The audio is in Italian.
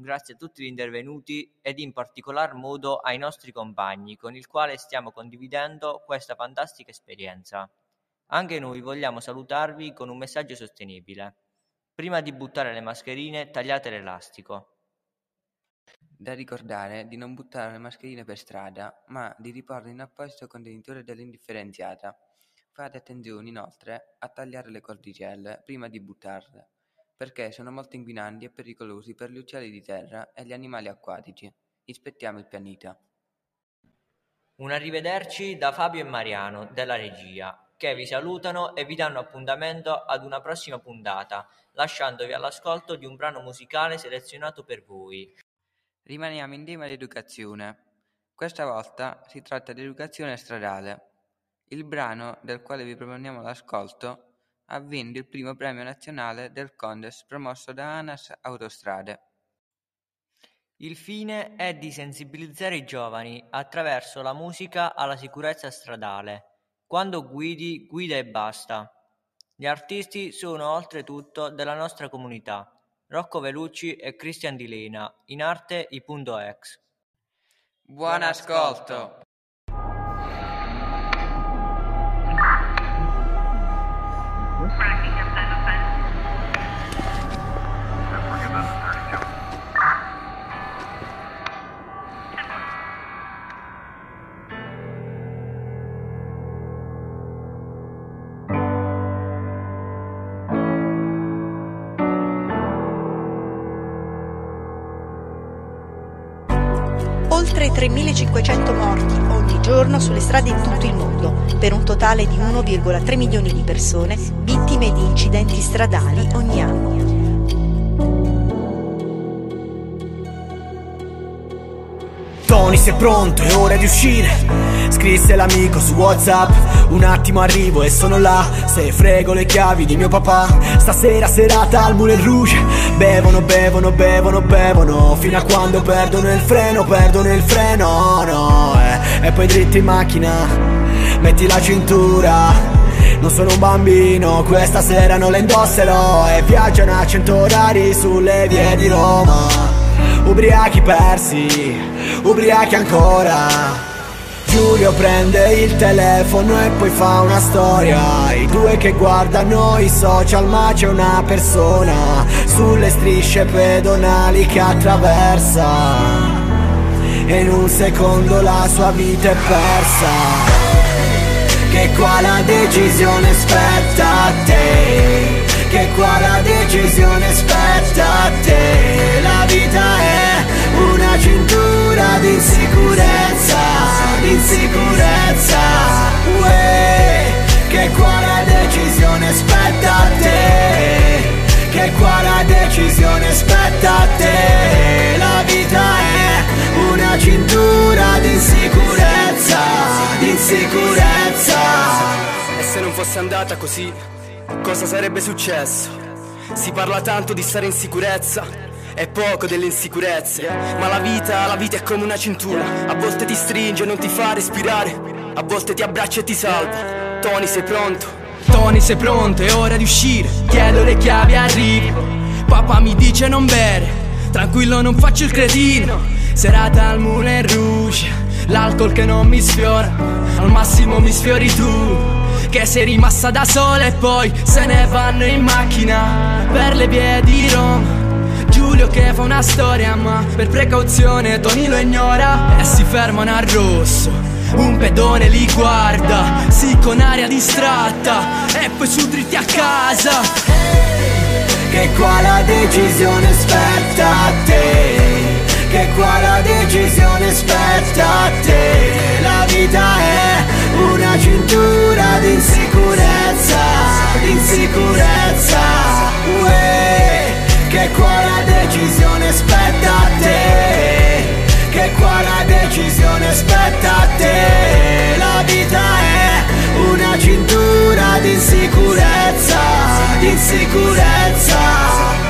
Grazie a tutti gli intervenuti ed in particolar modo ai nostri compagni con il quale stiamo condividendo questa fantastica esperienza. Anche noi vogliamo salutarvi con un messaggio sostenibile. Prima di buttare le mascherine, tagliate l'elastico. Da ricordare di non buttare le mascherine per strada, ma di riporle in apposito contenitore dell'indifferenziata. Fate attenzione inoltre a tagliare le cordicelle prima di buttarle, perché sono molto inquinanti e pericolosi per gli uccelli di terra e gli animali acquatici. Ispettiamo il pianeta. Un arrivederci da Fabio e Mariano della regia, che vi salutano e vi danno appuntamento ad una prossima puntata, lasciandovi all'ascolto di un brano musicale selezionato per voi. Rimaniamo in tema di educazione. Questa volta si tratta di educazione stradale. Il brano del quale vi proponiamo l'ascolto ha vinto il primo premio nazionale del Condes promosso da ANAS Autostrade. Il fine è di sensibilizzare i giovani attraverso la musica alla sicurezza stradale. Quando guidi, guida e basta. Gli artisti sono oltretutto della nostra comunità. Rocco Velucci e Cristian Di Lena, in arte i Punto X. Buon ascolto! Huh? Oltre 3.500 morti ogni giorno sulle strade in tutto il mondo, per un totale di 1,3 milioni di persone vittime di incidenti stradali ogni anno. Tony sei pronto, è ora di uscire. Scrisse l'amico su Whatsapp. Un attimo arrivo e sono là. Se frego le chiavi di mio papà. Stasera serata al Moulin Rouge. Bevono, bevono, bevono, bevono. Fino a quando perdono il freno, perdono il freno. No, eh. E poi dritto in macchina. Metti la cintura. Non sono un bambino, questa sera non la indosserò. E viaggiano a cento orari sulle vie di Roma Ubriachi persi, ubriachi ancora. Giulio prende il telefono e poi fa una storia. I due che guardano i social ma c'è una persona Sulle strisce pedonali che attraversa. E in un secondo la sua vita è persa. Che qua la decisione spetta a te. Che qua la decisione spetta a te di insicurezza Uè, che qua la decisione spetta a te? Che qua la decisione spetta a te? La vita è una cintura di insicurezza, di insicurezza E se non fosse andata così, cosa sarebbe successo? Si parla tanto di stare in sicurezza è poco delle insicurezze Ma la vita, la vita è come una cintura. A volte ti stringe e non ti fa respirare. A volte ti abbraccia e ti salva. Tony sei pronto? Tony sei pronto, è ora di uscire. Chiedo le chiavi, arrivo. Papà mi dice non bere. Tranquillo non faccio il cretino. Serata al Moulin Rouge L'alcol che non mi sfiora. Al massimo mi sfiori tu. Che sei rimasta da sola e poi Se ne vanno in macchina. Per le vie di Roma Giulio che fa una storia ma per precauzione Tony lo ignora. E si fermano al rosso un pedone li guarda, sì con aria distratta E poi su dritti a casa. Che qua la decisione spetta a te. Che qua la decisione spetta a te. La vita è una cintura di insicurezza Di insicurezza decisione spetta a te. Che qua la decisione spetta a te? La vita è una cintura di insicurezza Di insicurezza